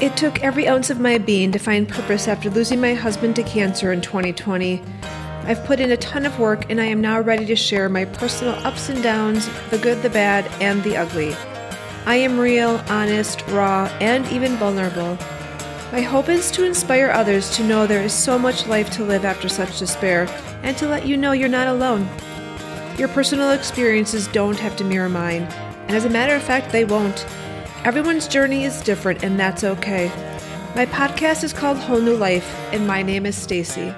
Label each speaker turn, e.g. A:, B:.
A: It took every ounce of my being to find purpose after losing my husband to cancer in 2020. I've put in a ton of work and I am now ready to share my personal ups and downs, the good, the bad, and the ugly. I am real, honest, raw, and even vulnerable. My hope is to inspire others to know there is so much life to live after such despair and to let you know you're not alone. Your personal experiences don't have to mirror mine, and as a matter of fact, they won't. Everyone's journey is different, and that's okay. My podcast is called Whole New Life, and my name is Stacy.